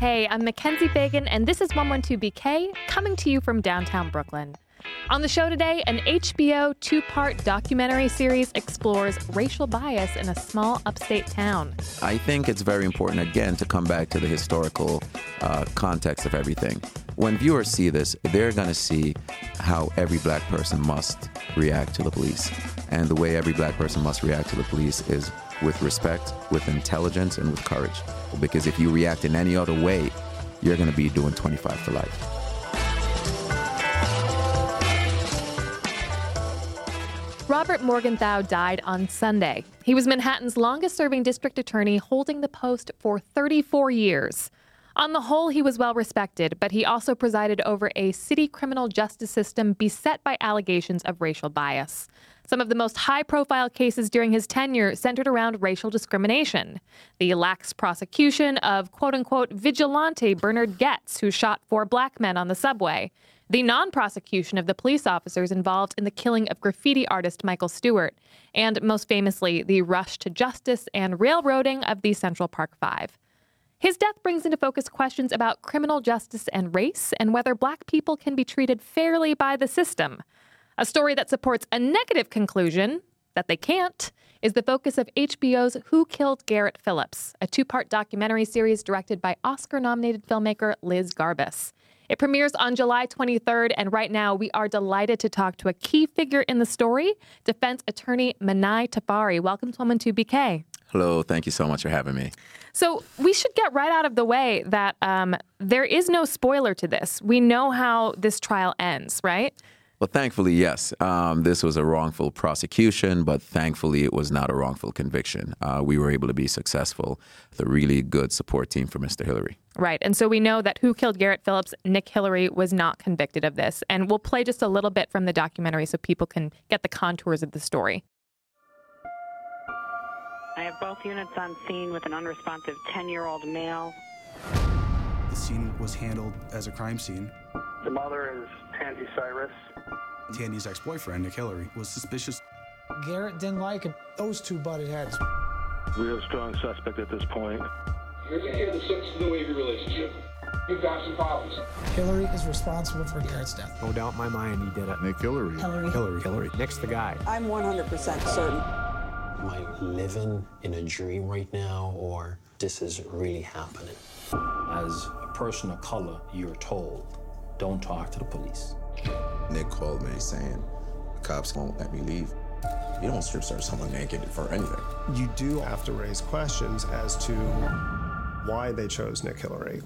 Hey, I'm Mackenzie Fagan, and this is 112BK coming to you from downtown Brooklyn. On the show today, an HBO two part documentary series explores racial bias in a small upstate town. I think it's very important, again, to come back to the historical uh, context of everything. When viewers see this, they're going to see how every black person must react to the police. And the way every black person must react to the police is with respect, with intelligence, and with courage. Because if you react in any other way, you're going to be doing 25 for life. Robert Morgenthau died on Sunday. He was Manhattan's longest serving district attorney, holding the post for 34 years. On the whole, he was well respected, but he also presided over a city criminal justice system beset by allegations of racial bias. Some of the most high profile cases during his tenure centered around racial discrimination. The lax prosecution of quote unquote vigilante Bernard Goetz, who shot four black men on the subway. The non prosecution of the police officers involved in the killing of graffiti artist Michael Stewart. And most famously, the rush to justice and railroading of the Central Park Five. His death brings into focus questions about criminal justice and race and whether black people can be treated fairly by the system. A story that supports a negative conclusion that they can't is the focus of HBO's Who Killed Garrett Phillips, a two part documentary series directed by Oscar nominated filmmaker Liz Garbus. It premieres on July 23rd, and right now we are delighted to talk to a key figure in the story, defense attorney Manai Tafari. Welcome to 112BK. Hello, thank you so much for having me. So, we should get right out of the way that um, there is no spoiler to this. We know how this trial ends, right? Well, thankfully, yes. Um, this was a wrongful prosecution, but thankfully, it was not a wrongful conviction. Uh, we were able to be successful with a really good support team for Mr. Hillary. Right. And so we know that Who Killed Garrett Phillips, Nick Hillary, was not convicted of this. And we'll play just a little bit from the documentary so people can get the contours of the story. I have both units on scene with an unresponsive 10 year old male. The scene was handled as a crime scene. The mother is Tandy Cyrus. Tandy's ex-boyfriend, Nick Hillary, was suspicious. Garrett didn't like him. Those two butted heads. We have a strong suspect at this point. You're the kid that sets the wavy relationship. You've got some problems. Hillary is responsible for Garrett's death. No doubt in my mind he did it. Nick Hillary. Hillary. Hillary. Hillary. Nick's the guy. I'm 100% certain. Am I living in a dream right now, or this is really happening? As a person of color, you're told, don't talk to the police. Nick called me saying, the cops won't let me leave. You don't strip search someone naked for anything. You do have to raise questions as to why they chose Nick Hillary.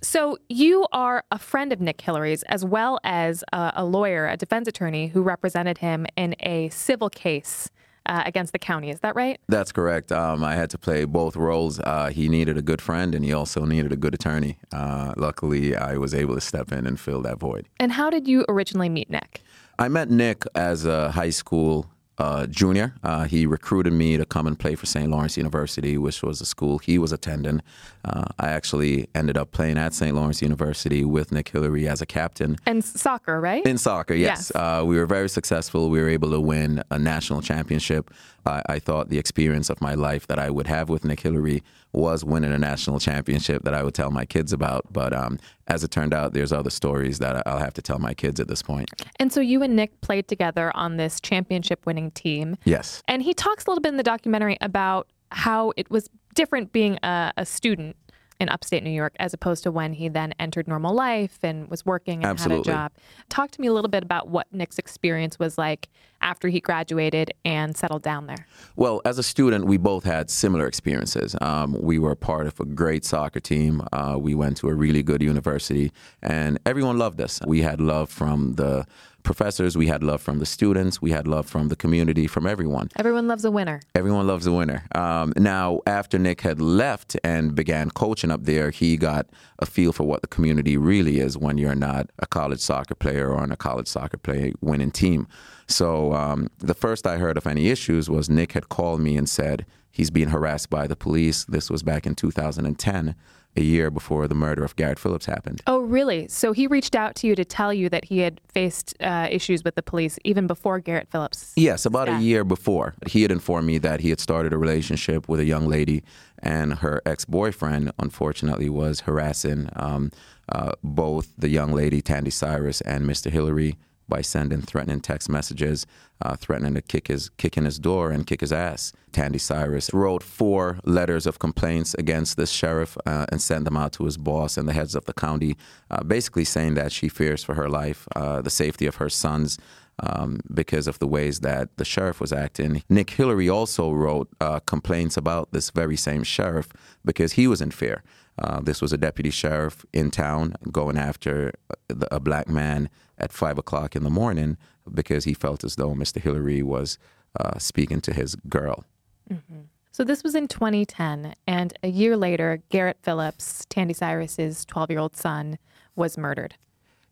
So, you are a friend of Nick Hillary's, as well as a, a lawyer, a defense attorney who represented him in a civil case uh, against the county. Is that right? That's correct. Um, I had to play both roles. Uh, he needed a good friend, and he also needed a good attorney. Uh, luckily, I was able to step in and fill that void. And how did you originally meet Nick? I met Nick as a high school uh, junior. Uh, he recruited me to come and play for St. Lawrence University, which was a school he was attending. Uh, I actually ended up playing at St. Lawrence University with Nick Hillary as a captain. And soccer, right? In soccer, yes. yes. Uh, we were very successful. We were able to win a national championship. I, I, thought the experience of my life that I would have with Nick Hillary was winning a national championship that I would tell my kids about. But um, as it turned out, there's other stories that I'll have to tell my kids at this point. And so you and Nick played together on this championship winning team. Yes. And he talks a little bit in the documentary about how it was different being a, a student in upstate New York as opposed to when he then entered normal life and was working and Absolutely. had a job. Talk to me a little bit about what Nick's experience was like after he graduated and settled down there. Well, as a student, we both had similar experiences. Um, we were part of a great soccer team. Uh, we went to a really good university, and everyone loved us. We had love from the professors, we had love from the students, we had love from the community, from everyone. Everyone loves a winner. Everyone loves a winner. Um, now, after Nick had left and began coaching up there, he got a feel for what the community really is when you're not a college soccer player or on a college soccer player winning team. So um, the first I heard of any issues was Nick had called me and said he's being harassed by the police. This was back in 2010. a year before the murder of Garrett Phillips happened. Oh, really? So he reached out to you to tell you that he had faced uh, issues with the police even before Garrett Phillips? Yes, about a year before. He had informed me that he had started a relationship with a young lady, and her ex boyfriend, unfortunately, was harassing um, uh, both the young lady, Tandy Cyrus, and Mr. Hillary by sending threatening text messages, uh, threatening to kick his kick in his door and kick his ass. Tandy Cyrus wrote four letters of complaints against this sheriff uh, and sent them out to his boss and the heads of the county, uh, basically saying that she fears for her life, uh, the safety of her sons. Um, because of the ways that the sheriff was acting. Nick Hillary also wrote uh, complaints about this very same sheriff because he was in fear. Uh, this was a deputy sheriff in town going after a, a black man at five o'clock in the morning because he felt as though Mr. Hillary was uh, speaking to his girl. Mm-hmm. So this was in 2010, and a year later, Garrett Phillips, Tandy Cyrus's 12-year-old son, was murdered.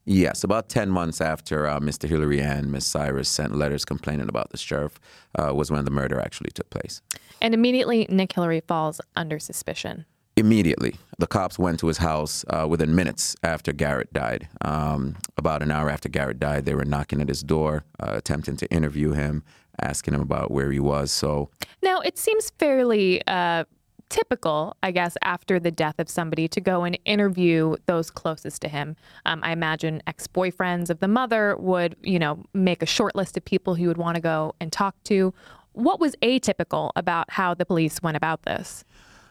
Yes, about 10 months after uh, Mr. Hillary and Miss Cyrus sent letters complaining about the sheriff uh, was when the murder actually took place. And immediately, Nick Hillary falls under suspicion immediately. The cops went to his house uh, within minutes after Garrett died. Um, about an hour after Garrett died, they were knocking at his door, uh, attempting to interview him, asking him about where he was. So now it seems fairly. Uh, typical, I guess, after the death of somebody to go and interview those closest to him. Um, I imagine ex boyfriends of the mother would, you know, make a short list of people he would want to go and talk to. What was atypical about how the police went about this?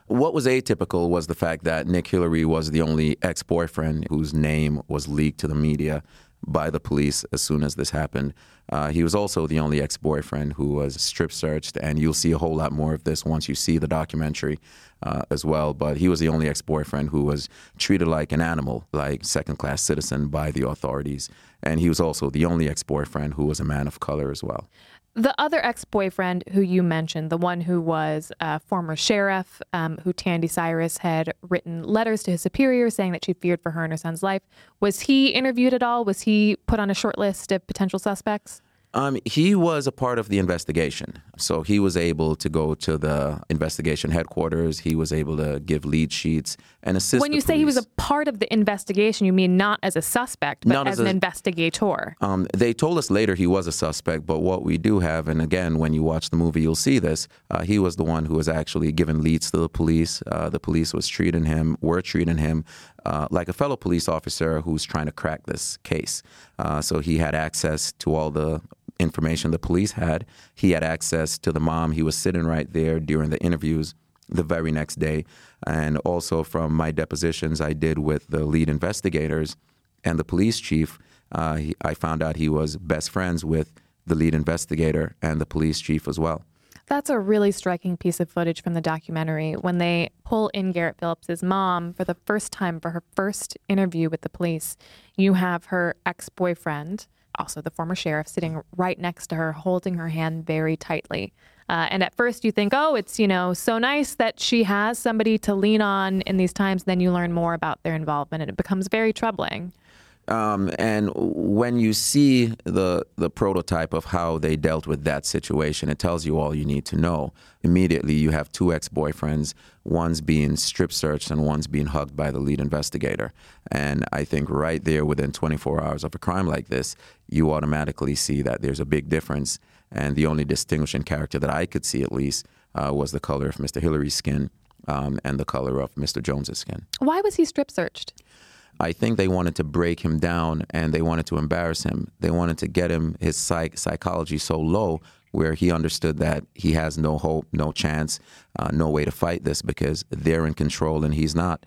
What was atypical was the fact that Nick Hillary was the only ex boyfriend whose name was leaked to the media by the police as soon as this happened. Uh, he was also the only ex boyfriend who was strip searched, and you'll see a whole lot more of this once you see the documentary uh, as well. But he was the only ex boyfriend who was treated like an animal, like second class citizen by the authorities. And he was also the only ex boyfriend who was a man of color as well. The other ex boyfriend who you mentioned, the one who was a former sheriff, um, who Tandy Cyrus had written letters to his superior saying that she feared for her and her son's life, was he interviewed at all? Was he put on a short list of potential suspects? Um, he was a part of the investigation. So he was able to go to the investigation headquarters. He was able to give lead sheets and assist. When you say he was a part of the investigation, you mean not as a suspect, but not as, as an investigator? Um, they told us later he was a suspect, but what we do have, and again, when you watch the movie, you'll see this. Uh, he was the one who was actually giving leads to the police. Uh, the police was treating him, were treating him uh, like a fellow police officer who's trying to crack this case. Uh, so he had access to all the information the police had. He had access to the mom. He was sitting right there during the interviews the very next day. And also from my depositions I did with the lead investigators and the police chief, uh, he, I found out he was best friends with the lead investigator and the police chief as well. That's a really striking piece of footage from the documentary when they pull in Garrett Phillips's mom for the first time for her first interview with the police. You have her ex-boyfriend also the former sheriff, sitting right next to her, holding her hand very tightly. Uh, and at first you think, oh, it's, you know, so nice that she has somebody to lean on in these times. Then you learn more about their involvement and it becomes very troubling. Um, and when you see the the prototype of how they dealt with that situation, it tells you all you need to know. Immediately, you have two ex-boyfriends, one's being strip searched and one's being hugged by the lead investigator. And I think right there, within 24 hours of a crime like this, you automatically see that there's a big difference. And the only distinguishing character that I could see, at least, uh, was the color of Mr. Hillary's skin um, and the color of Mr. Jones's skin. Why was he strip searched? I think they wanted to break him down and they wanted to embarrass him. They wanted to get him his psych- psychology so low where he understood that he has no hope, no chance, uh, no way to fight this because they're in control and he's not.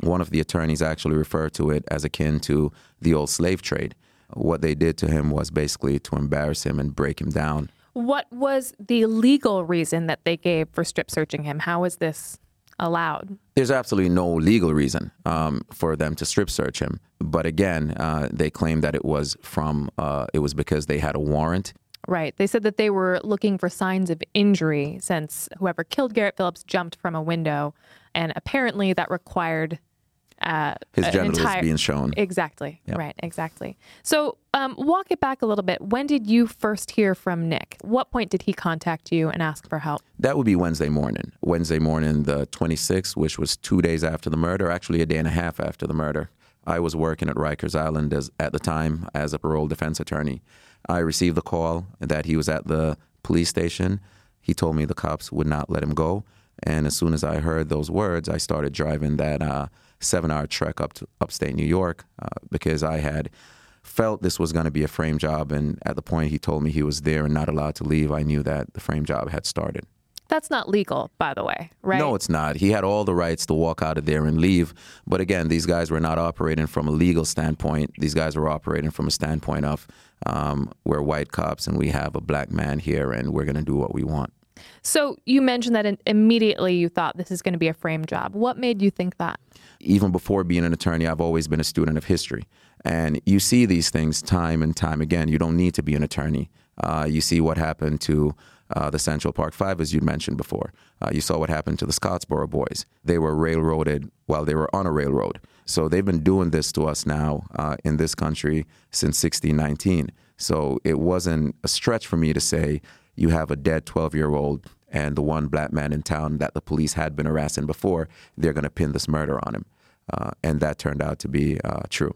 One of the attorneys actually referred to it as akin to the old slave trade. What they did to him was basically to embarrass him and break him down. What was the legal reason that they gave for strip searching him? How was this allowed. There's absolutely no legal reason um, for them to strip search him. But again, uh, they claim that it was from uh, it was because they had a warrant. Right. They said that they were looking for signs of injury since whoever killed Garrett Phillips jumped from a window, and apparently that required uh, His genitals entire- being shown. Exactly. Yeah. Right. Exactly. So, um, walk it back a little bit. When did you first hear from Nick? What point did he contact you and ask for help? That would be Wednesday morning. Wednesday morning, the 26th, which was two days after the murder, actually a day and a half after the murder. I was working at Rikers Island as, at the time as a parole defense attorney. I received the call that he was at the police station. He told me the cops would not let him go. And as soon as I heard those words, I started driving that uh, seven hour trek up to upstate New York uh, because I had felt this was going to be a frame job. And at the point he told me he was there and not allowed to leave, I knew that the frame job had started. That's not legal, by the way, right? No, it's not. He had all the rights to walk out of there and leave. But again, these guys were not operating from a legal standpoint. These guys were operating from a standpoint of um, we're white cops and we have a black man here and we're going to do what we want. So you mentioned that immediately you thought this is going to be a frame job. What made you think that? Even before being an attorney, I've always been a student of history. And you see these things time and time again. You don't need to be an attorney. Uh, you see what happened to uh, the Central Park Five, as you'd mentioned before. Uh, you saw what happened to the Scottsboro boys. They were railroaded while they were on a railroad. So they've been doing this to us now uh, in this country since 1619. So it wasn't a stretch for me to say you have a dead 12 year old and the one black man in town that the police had been harassing before, they're going to pin this murder on him. Uh, and that turned out to be uh, true.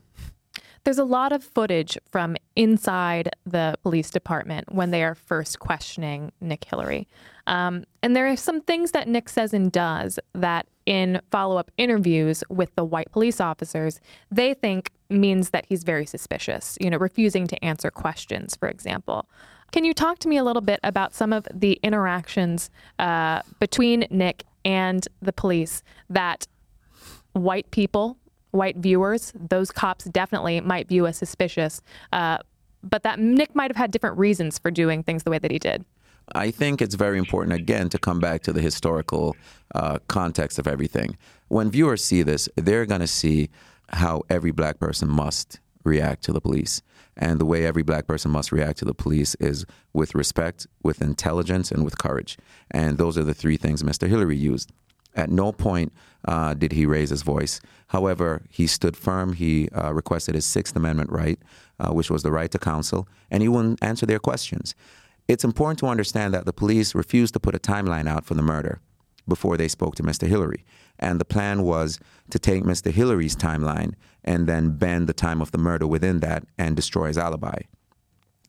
There's a lot of footage from inside the police department when they are first questioning Nick Hillary. Um, and there are some things that Nick says and does that in follow up interviews with the white police officers, they think means that he's very suspicious, you know, refusing to answer questions, for example. Can you talk to me a little bit about some of the interactions uh, between Nick and the police that white people, white viewers, those cops definitely might view as suspicious, uh, but that Nick might have had different reasons for doing things the way that he did. I think it's very important, again, to come back to the historical uh, context of everything. When viewers see this, they're going to see how every black person must react to the police. And the way every black person must react to the police is with respect, with intelligence, and with courage. And those are the three things Mr. Hillary used. At no point uh, did he raise his voice. However, he stood firm. He uh, requested his Sixth Amendment right, uh, which was the right to counsel, and he wouldn't answer their questions. It's important to understand that the police refused to put a timeline out for the murder before they spoke to Mr. Hillary. And the plan was to take Mr. Hillary's timeline and then bend the time of the murder within that and destroy his alibi.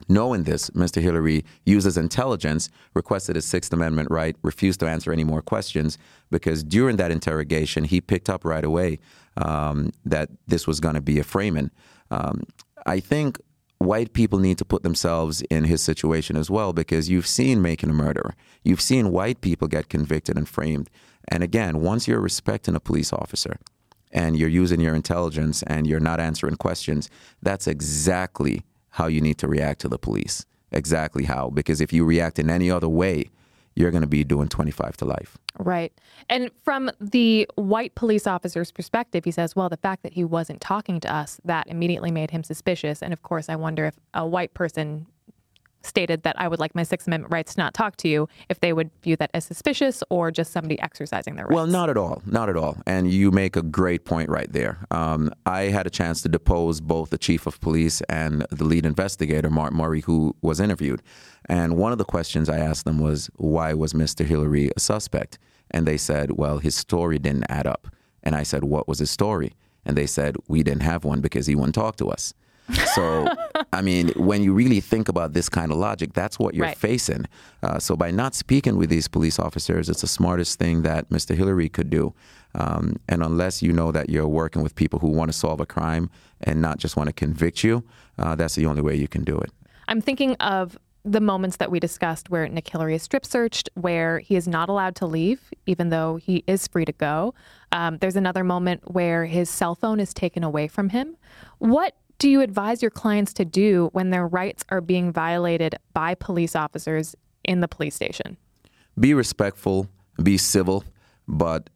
Knowing this, Mr. Hillary uses intelligence, requested his Sixth Amendment right, refused to answer any more questions because during that interrogation, he picked up right away um, that this was going to be a framing. Um, I think white people need to put themselves in his situation as well because you've seen making a murderer. You've seen white people get convicted and framed. And again, once you're respecting a police officer and you're using your intelligence and you're not answering questions, that's exactly how you need to react to the police. Exactly how. Because if you react in any other way, you're going to be doing 25 to life. Right. And from the white police officer's perspective, he says, well, the fact that he wasn't talking to us, that immediately made him suspicious. And of course, I wonder if a white person stated that I would like my Sixth Amendment rights to not talk to you, if they would view that as suspicious or just somebody exercising their rights. Well, not at all. Not at all. And you make a great point right there. Um, I had a chance to depose both the chief of police and the lead investigator, Mark Murray, who was interviewed. And one of the questions I asked them was, why was Mr. Hillary a suspect? And they said, well, his story didn't add up. And I said, what was his story? And they said, we didn't have one because he wouldn't talk to us. So, I mean, when you really think about this kind of logic, that's what you're Right. facing. Uh, so, by not speaking with these police officers, it's the smartest thing that Mr. Hillary could do. Um, and unless you know that you're working with people who want to solve a crime and not just want to convict you, uh, that's the only way you can do it. I'm thinking of the moments that we discussed where Nick Hillary is strip searched, where he is not allowed to leave, even though he is free to go. Um, there's another moment where his cell phone is taken away from him. What do you advise your clients to do when their rights are being violated by police officers in the police station? Be respectful, be civil, but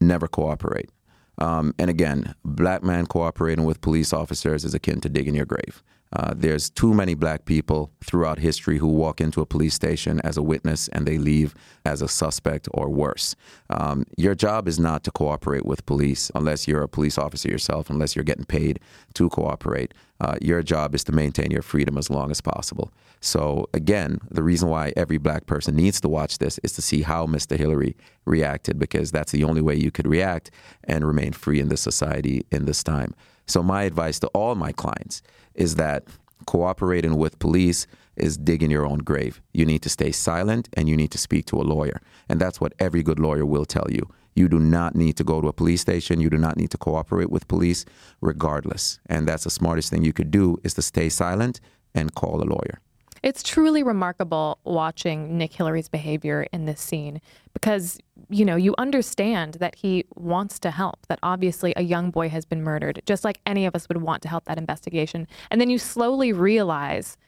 never cooperate. Um, and again, black man cooperating with police officers is akin to digging your grave. Uh, there's too many black people throughout history who walk into a police station as a witness and they leave as a suspect or worse. Um, your job is not to cooperate with police unless you're a police officer yourself, unless you're getting paid to cooperate. Uh, your job is to maintain your freedom as long as possible. So, again, the reason why every black person needs to watch this is to see how Mr. Hillary reacted, because that's the only way you could react and remain free in this society in this time. So, my advice to all my clients is that cooperating with police is digging your own grave. You need to stay silent and you need to speak to a lawyer. And that's what every good lawyer will tell you. You do not need to go to a police station. You do not need to cooperate with police, regardless. And that's the smartest thing you could do is to stay silent and call a lawyer. It's truly remarkable watching Nick Hillary's behavior in this scene because, you know, you understand that he wants to help, that obviously a young boy has been murdered, just like any of us would want to help that investigation. And then you slowly realize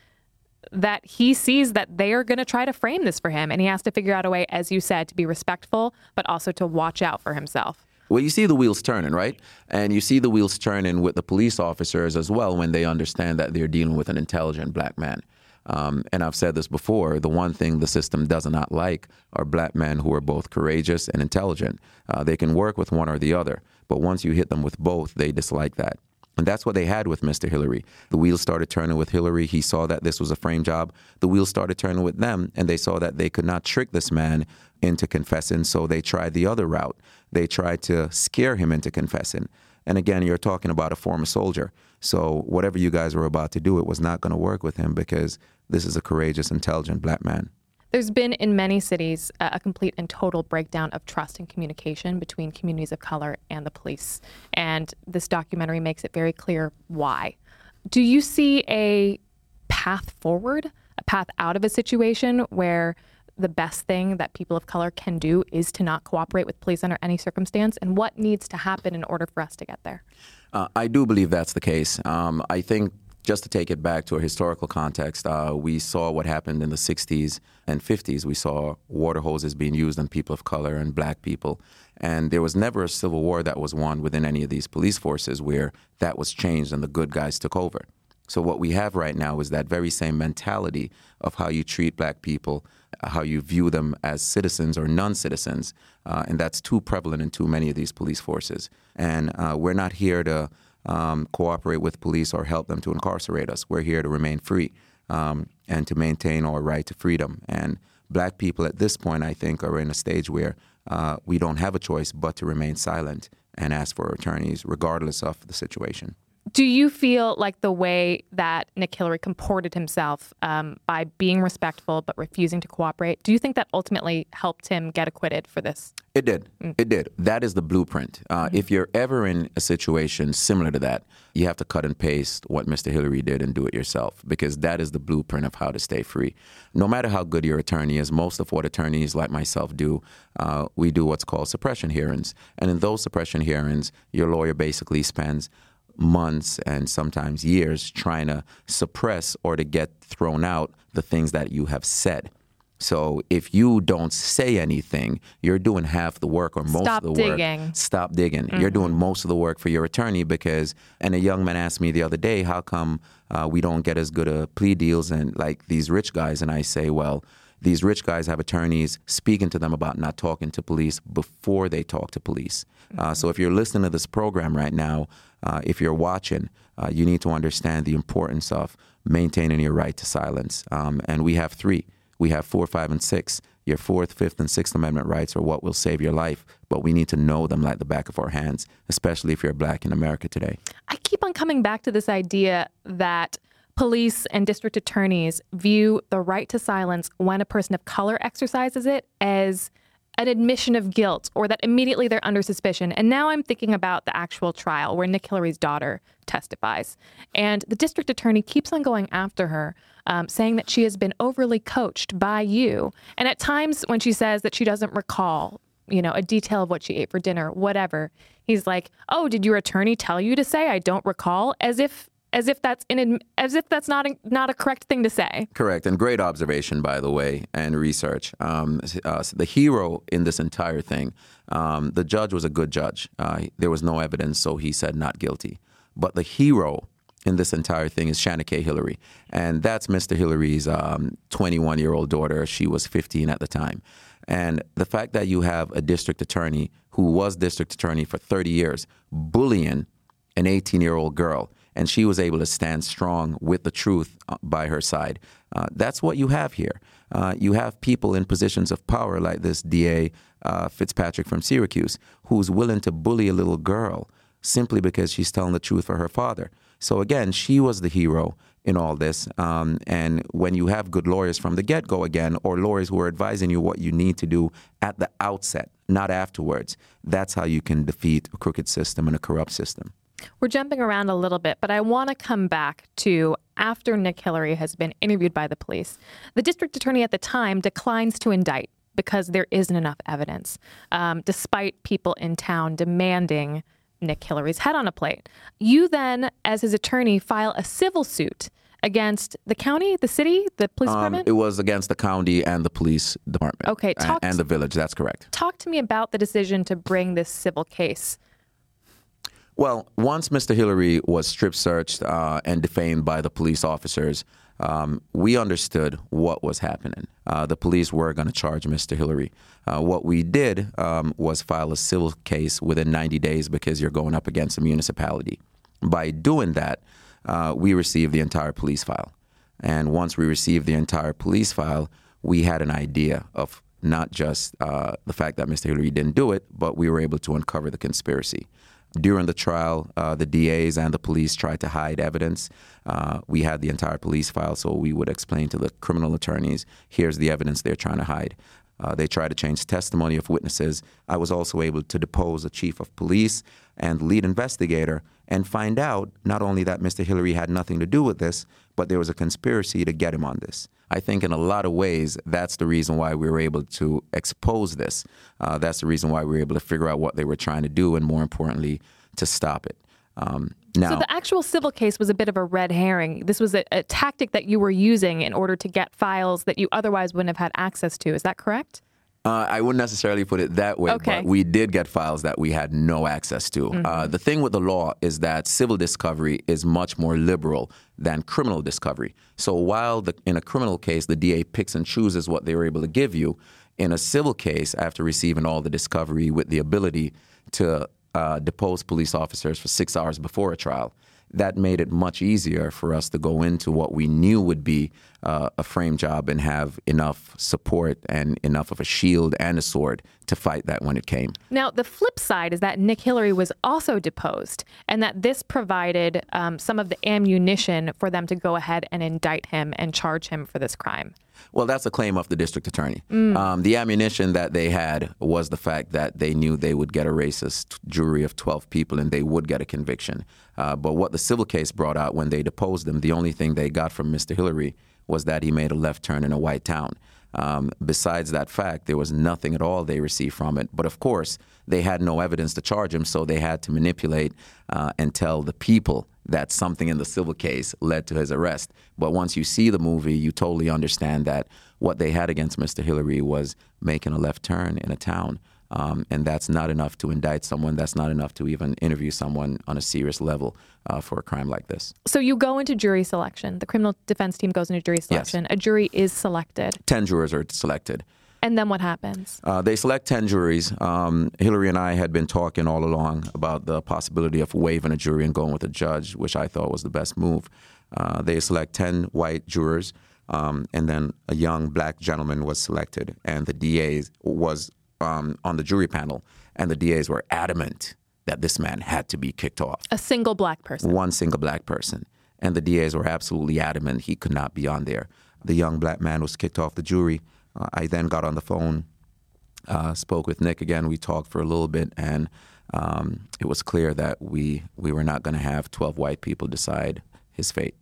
that he sees that they are going to try to frame this for him. And he has to figure out a way, as you said, to be respectful, but also to watch out for himself. Well, you see the wheels turning, right? And you see the wheels turning with the police officers as well when they understand that they're dealing with an intelligent black man. Um, and I've said this before the one thing the system does not like are black men who are both courageous and intelligent. Uh, they can work with one or the other, but once you hit them with both, they dislike that. And that's what they had with Mr. Hillary. The wheels started turning with Hillary. He saw that this was a frame job. The wheels started turning with them, and they saw that they could not trick this man into confessing, so they tried the other route. They tried to scare him into confessing. And again, you're talking about a former soldier. So whatever you guys were about to do, it was not going to work with him because this is a courageous, intelligent black man. There's been in many cities a complete and total breakdown of trust and communication between communities of color and the police. And this documentary makes it very clear why. Do you see a path forward, a path out of a situation where the best thing that people of color can do is to not cooperate with police under any circumstance? And what needs to happen in order for us to get there? Uh, I do believe that's the case. Um, I think just to take it back to a historical context, uh, we saw what happened in the 60s and 50s. We saw water hoses being used on people of color and black people. And there was never a civil war that was won within any of these police forces where that was changed and the good guys took over. So, what we have right now is that very same mentality of how you treat black people, how you view them as citizens or non citizens. Uh, and that's too prevalent in too many of these police forces. And uh, we're not here to um, cooperate with police or help them to incarcerate us. We're here to remain free um, and to maintain our right to freedom. And black people at this point, I think, are in a stage where uh, we don't have a choice but to remain silent and ask for attorneys, regardless of the situation. Do you feel like the way that Nick Hillary comported himself um, by being respectful but refusing to cooperate, do you think that ultimately helped him get acquitted for this? It did. Mm. It did. That is the blueprint. Uh, mm-hmm. If you're ever in a situation similar to that, you have to cut and paste what Mr. Hillary did and do it yourself because that is the blueprint of how to stay free. No matter how good your attorney is, most of what attorneys like myself do, uh, we do what's called suppression hearings. And in those suppression hearings, your lawyer basically spends months and sometimes years trying to suppress or to get thrown out the things that you have said. So if you don't say anything, you're doing half the work or most Stop of the digging. work. Stop digging. Mm-hmm. You're doing most of the work for your attorney because. And a young man asked me the other day, "How come uh, we don't get as good a plea deals and like these rich guys?" And I say, "Well." These rich guys have attorneys speaking to them about not talking to police before they talk to police. Uh, so if you're listening to this program right now, uh, if you're watching, uh, you need to understand the importance of maintaining your right to silence. Um, and we have three. We have four, five, and six. Your fourth, fifth, and sixth Amendment rights are what will save your life, but we need to know them like the back of our hands, especially if you're black in America today. I keep on coming back to this idea that police and district attorneys view the right to silence when a person of color exercises it as an admission of guilt or that immediately they're under suspicion. And now I'm thinking about the actual trial where Nick Hillary's daughter testifies. And the district attorney keeps on going after her, um, saying that she has been overly coached by you. And at times when she says that she doesn't recall, you know, a detail of what she ate for dinner, whatever, he's like, Oh, did your attorney tell you to say I don't recall? As if as if that's in as if that's not a, not a correct thing to say. Correct, and great observation, by the way, and research. Um, uh, the hero in this entire thing, um, the judge was a good judge. Uh, there was no evidence, so he said not guilty. But the hero in this entire thing is Shanna K. Hillary. And that's Mr. Hillary's 21 year old daughter. She was 15 at the time. And the fact that you have a district attorney who was district attorney for 30 years bullying an 18 year old girl, and she was able to stand strong with the truth uh, by her side. Uh, that's what you have here. Uh, you have people in positions of power like this DA uh, Fitzpatrick from Syracuse, who's willing to bully a little girl simply because she's telling the truth for her father. So again, she was the hero in all this. Um, and when you have good lawyers from the get go again, or lawyers who are advising you what you need to do at the outset, not afterwards, that's how you can defeat a crooked system and a corrupt system. We're jumping around a little bit, but I want to come back to after Nick Hillary has been interviewed by the police. The district attorney at the time declines to indict because there isn't enough evidence, um, despite people in town demanding Nick Hillary's head on a plate. You then, as his attorney, file a civil suit against the county, the city, the police um, department? It was against the county and the police department. Okay, talk and, and the village. That's correct. Talk to me about the decision to bring this civil case. Well, once Mr. Hillary was strip searched uh, and defamed by the police officers, um, we understood what was happening. Uh, the police were going to charge Mr. Hillary. Uh, what we did um, was file a civil case within 90 days because you're going up against a municipality. By doing that, uh, we received the entire police file. And once we received the entire police file, we had an idea of not just uh, the fact that Mr. Hillary didn't do it, but we were able to uncover the conspiracy. During the trial, uh, the DAs and the police tried to hide evidence. Uh, we had the entire police file, so we would explain to the criminal attorneys here's the evidence they're trying to hide. Uh, they tried to change testimony of witnesses. I was also able to depose the chief of police and lead investigator and find out not only that Mr. Hillary had nothing to do with this, but there was a conspiracy to get him on this. I think in a lot of ways, that's the reason why we were able to expose this. Uh, that's the reason why we were able to figure out what they were trying to do, and more importantly, to stop it. Um, now, so the actual civil case was a bit of a red herring. This was a, a tactic that you were using in order to get files that you otherwise wouldn't have had access to. Is that correct? Uh, I wouldn't necessarily put it that way, okay. but we did get files that we had no access to. Mm-hmm. Uh, the thing with the law is that civil discovery is much more liberal than criminal discovery. So while the, in a criminal case, the DA picks and chooses what they were able to give you, in a civil case, after receiving all the discovery with the ability to uh, depose police officers for six hours before a trial, that made it much easier for us to go into what we knew would be uh, a frame job and have enough support and enough of a shield and a sword to fight that when it came. Now, the flip side is that Nick Hillary was also deposed, and that this provided um, some of the ammunition for them to go ahead and indict him and charge him for this crime. Well, that's a claim of the district attorney. Mm. Um, the ammunition that they had was the fact that they knew they would get a racist jury of 12 people and they would get a conviction. Uh, but what the civil case brought out when they deposed them, the only thing they got from Mr. Hillary was that he made a left turn in a white town. Um, besides that fact, there was nothing at all they received from it. But of course, they had no evidence to charge him, so they had to manipulate uh, and tell the people that something in the civil case led to his arrest. But once you see the movie, you totally understand that what they had against Mr. Hillary was making a left turn in a town. Um, and that's not enough to indict someone. That's not enough to even interview someone on a serious level uh, for a crime like this. So you go into jury selection. The criminal defense team goes into jury selection. Yes. A jury is selected. Ten jurors are selected. And then what happens? Uh, they select 10 juries. Um, Hillary and I had been talking all along about the possibility of waiving a jury and going with a judge, which I thought was the best move. Uh, they select 10 white jurors, um, and then a young black gentleman was selected, and the DA was um, on the jury panel, and the DAs were adamant that this man had to be kicked off. A single black person. One single black person. And the DAs were absolutely adamant he could not be on there. The young black man was kicked off the jury. Uh, I then got on the phone, uh, spoke with Nick again. We talked for a little bit, and um, it was clear that we we were not going to have 12 white people decide his fate.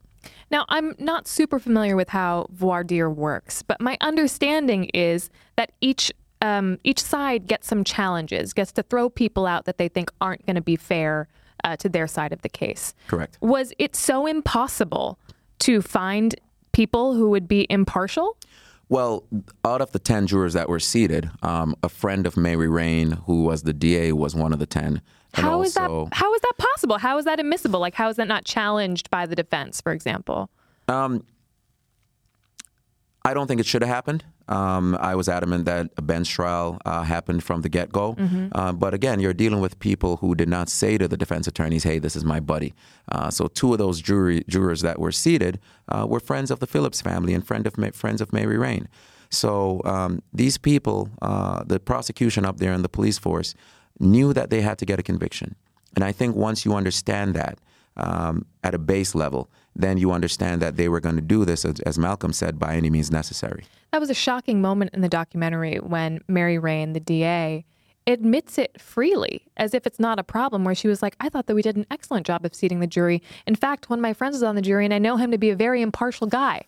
Now, I'm not super familiar with how voir dire works, but my understanding is that each um, each side gets some challenges, gets to throw people out that they think aren't going to be fair uh, to their side of the case. Correct. Was it so impossible to find people who would be impartial? Well, out of the 10 jurors that were seated, um, a friend of Mary Rain, who was the DA, was one of the 10. And How is also, that? How is that possible? How is that admissible? Like, how is that not challenged by the defense, for example? Um, I don't think it should have happened. Um, I was adamant that a bench trial uh, happened from the get go. Mm-hmm. Uh, but again, you're dealing with people who did not say to the defense attorneys, hey, this is my buddy. Uh, so two of those jury, jurors that were seated uh, were friends of the Phillips family and friend of friends of Mary Rain. So um, these people, uh, the prosecution up there and the police force, knew that they had to get a conviction. And I think once you understand that um, at a base level, then you understand that they were going to do this, as, as Malcolm said, by any means necessary. That was a shocking moment in the documentary when Mary Rain, the DA, admits it freely as if it's not a problem, where she was like, I thought that we did an excellent job of seating the jury. In fact, one of my friends is on the jury, and I know him to be a very impartial guy.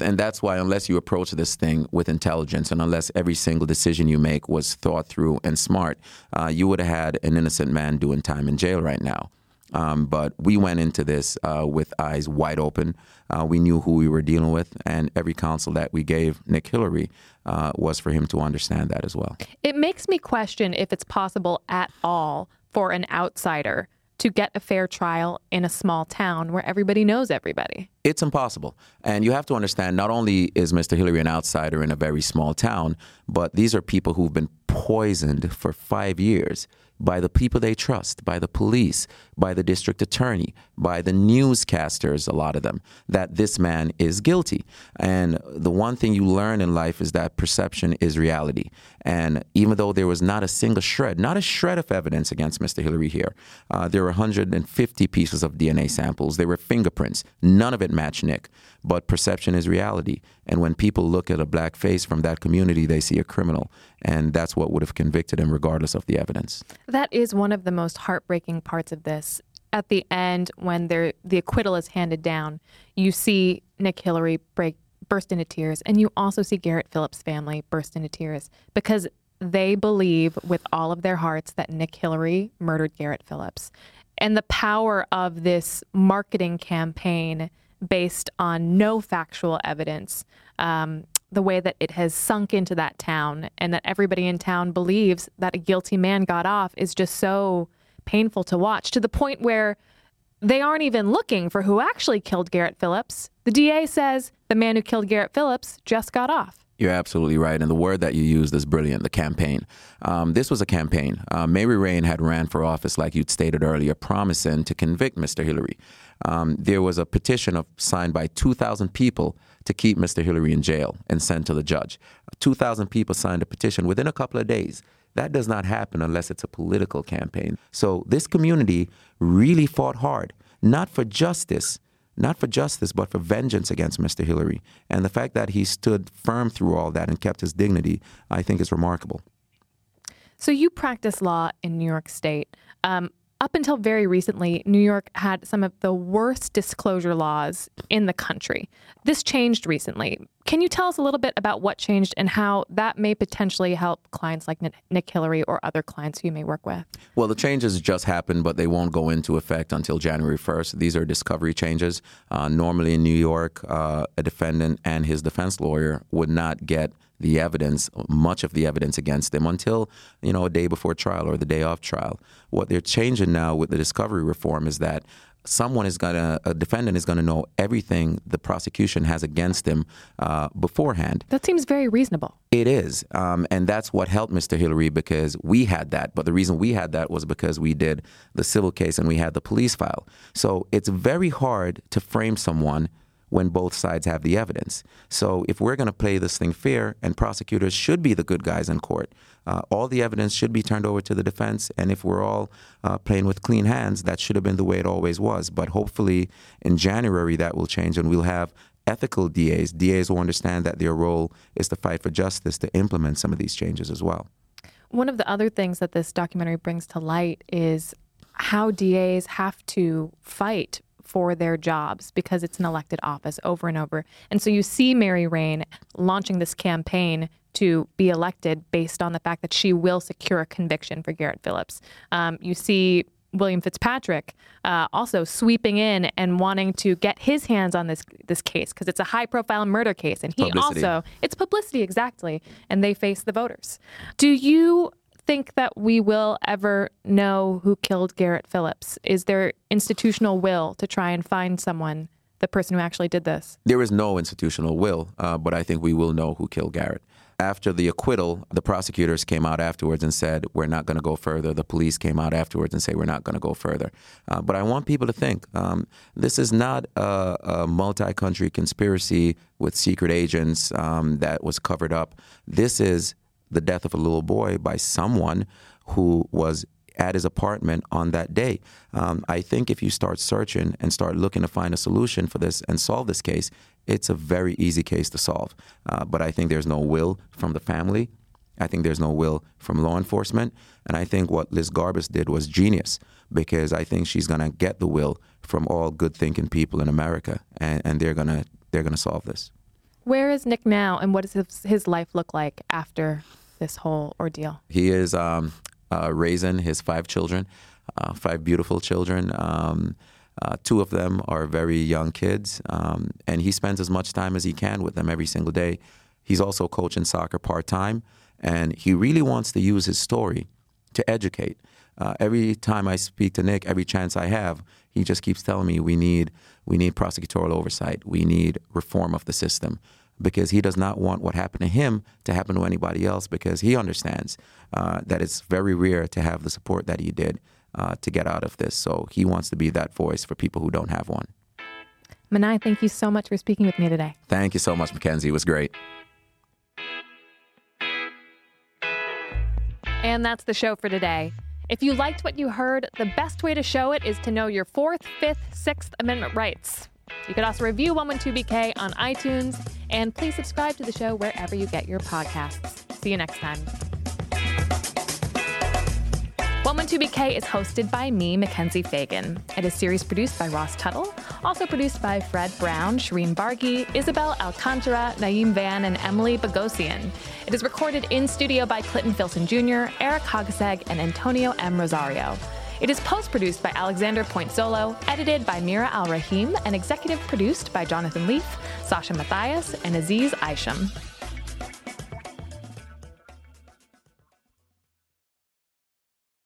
And that's why, unless you approach this thing with intelligence and unless every single decision you make was thought through and smart, uh, you would have had an innocent man doing time in jail right now. Um, but we went into this uh, with eyes wide open. Uh, we knew who we were dealing with, and every counsel that we gave Nick Hillary uh, was for him to understand that as well. It makes me question if it's possible at all for an outsider to get a fair trial in a small town where everybody knows everybody. It's impossible. And you have to understand not only is Mr. Hillary an outsider in a very small town, but these are people who've been poisoned for five years by the people they trust, by the police, by the district attorney, by the newscasters, a lot of them, that this man is guilty. And the one thing you learn in life is that perception is reality. And even though there was not a single shred, not a shred of evidence against Mr. Hillary here, uh, there were 150 pieces of DNA samples, there were fingerprints, none of it matched Nick. But perception is reality. And when people look at a black face from that community, they see a criminal. And that's what would have convicted him, regardless of the evidence. That is one of the most heartbreaking parts of this. At the end, when the acquittal is handed down, you see Nick Hillary break burst into tears, and you also see Garrett Phillips' family burst into tears because they believe with all of their hearts that Nick Hillary murdered Garrett Phillips. And the power of this marketing campaign based on no factual evidence, um, the way that it has sunk into that town and that everybody in town believes that a guilty man got off is just so painful to watch to the point where they aren't even looking for who actually killed Garrett Phillips. The DA says the man who killed Garrett Phillips just got off. You're absolutely right. And the word that you used is brilliant the campaign. Um, this was a campaign. Uh, Mary Rain had ran for office, like you'd stated earlier, promising to convict Mr. Hillary. Um, there was a petition of, signed by 2,000 people to keep Mr. Hillary in jail and sent to the judge. 2,000 people signed a petition within a couple of days. That does not happen unless it's a political campaign. So this community really fought hard, not for justice, not for justice, but for vengeance against Mr. Hillary. And the fact that he stood firm through all that and kept his dignity, I think is remarkable. So you practice law in New York State. Um, up until very recently, New York had some of the worst disclosure laws in the country. This changed recently. Can you tell us a little bit about what changed and how that may potentially help clients like Nick Hillary or other clients who you may work with? Well, the changes just happened, but they won't go into effect until January 1st. These are discovery changes. Uh, normally in New York, uh, a defendant and his defense lawyer would not get the evidence, much of the evidence against them until, you know, a day before trial or the day of trial. What they're changing now with the discovery reform is that someone is going to, a defendant is going to know everything the prosecution has against him uh, beforehand. That seems very reasonable. It is. Um, and that's what helped Mr. Hillary because we had that. But the reason we had that was because we did the civil case and we had the police file. So it's very hard to frame someone when both sides have the evidence. So if we're going to play this thing fair, and prosecutors should be the good guys in court, uh, all the evidence should be turned over to the defense. And if we're all uh, playing with clean hands, that should have been the way it always was. But hopefully in January that will change, and we'll have ethical DAs, DAs will understand that their role is to fight for justice, to implement some of these changes as well. One of the other things that this documentary brings to light is how DAs have to fight for their jobs because it's an elected office over and over. And so you see Mary Rain launching this campaign to be elected based on the fact that she will secure a conviction for Garrett Phillips. Um, you see William Fitzpatrick uh, also sweeping in and wanting to get his hands on this this case because it's a high profile murder case, and he publicity. also it's publicity exactly, and they face the voters. Do you think that we will ever know who killed Garrett Phillips? Is there institutional will to try and find someone, the person who actually did this? There is no institutional will, uh, but I think we will know who killed Garrett. After the acquittal, the prosecutors came out afterwards and said, We're not going to go further. The police came out afterwards and say, We're not going to go further. Uh, but I want people to think um, this is not a, a multi country conspiracy with secret agents um, that was covered up. This is the death of a little boy by someone who was at his apartment on that day. Um, I think if you start searching and start looking to find a solution for this and solve this case, it's a very easy case to solve. Uh, but I think there's no will from the family. I think there's no will from law enforcement. And I think what Liz Garbus did was genius because I think she's going to get the will from all good thinking people in America and, and they're going to they're going to solve this. Where is Nick now and what does his, his life look like after this whole ordeal? He is um, uh, raising his five children, uh, five beautiful children. Um, uh, two of them are very young kids, um, and he spends as much time as he can with them every single day. He's also coaching soccer part time, and he really wants to use his story to educate. Uh, every time I speak to Nick, every chance I have, he just keeps telling me we need we need prosecutorial oversight, we need reform of the system because he does not want what happened to him to happen to anybody else because he understands uh, that it's very rare to have the support that he did uh, to get out of this. So he wants to be that voice for people who don't have one. Manai, thank you so much for speaking with me today. Thank you so much, Mackenzie. It was great. And that's the show for today. If you liked what you heard, the best way to show it is to know your Fourth, Fifth, Sixth Amendment rights. You could also review 112BK on iTunes, and please subscribe to the show wherever you get your podcasts. See you next time. 112BK is hosted by me, Mackenzie Fagan. It is series produced by Ross Tuttle, also produced by Fred Brown, Shireen Bargi, Isabel Alcantara, Naeem Van, and Emily Bogosian. It is recorded in studio by Clinton Filson Jr., Eric Hogaseg, and Antonio M. Rosario. It is post produced by Alexander Pointzolo, edited by Mira Al Rahim, and executive produced by Jonathan Leaf, Sasha Matthias, and Aziz Isham.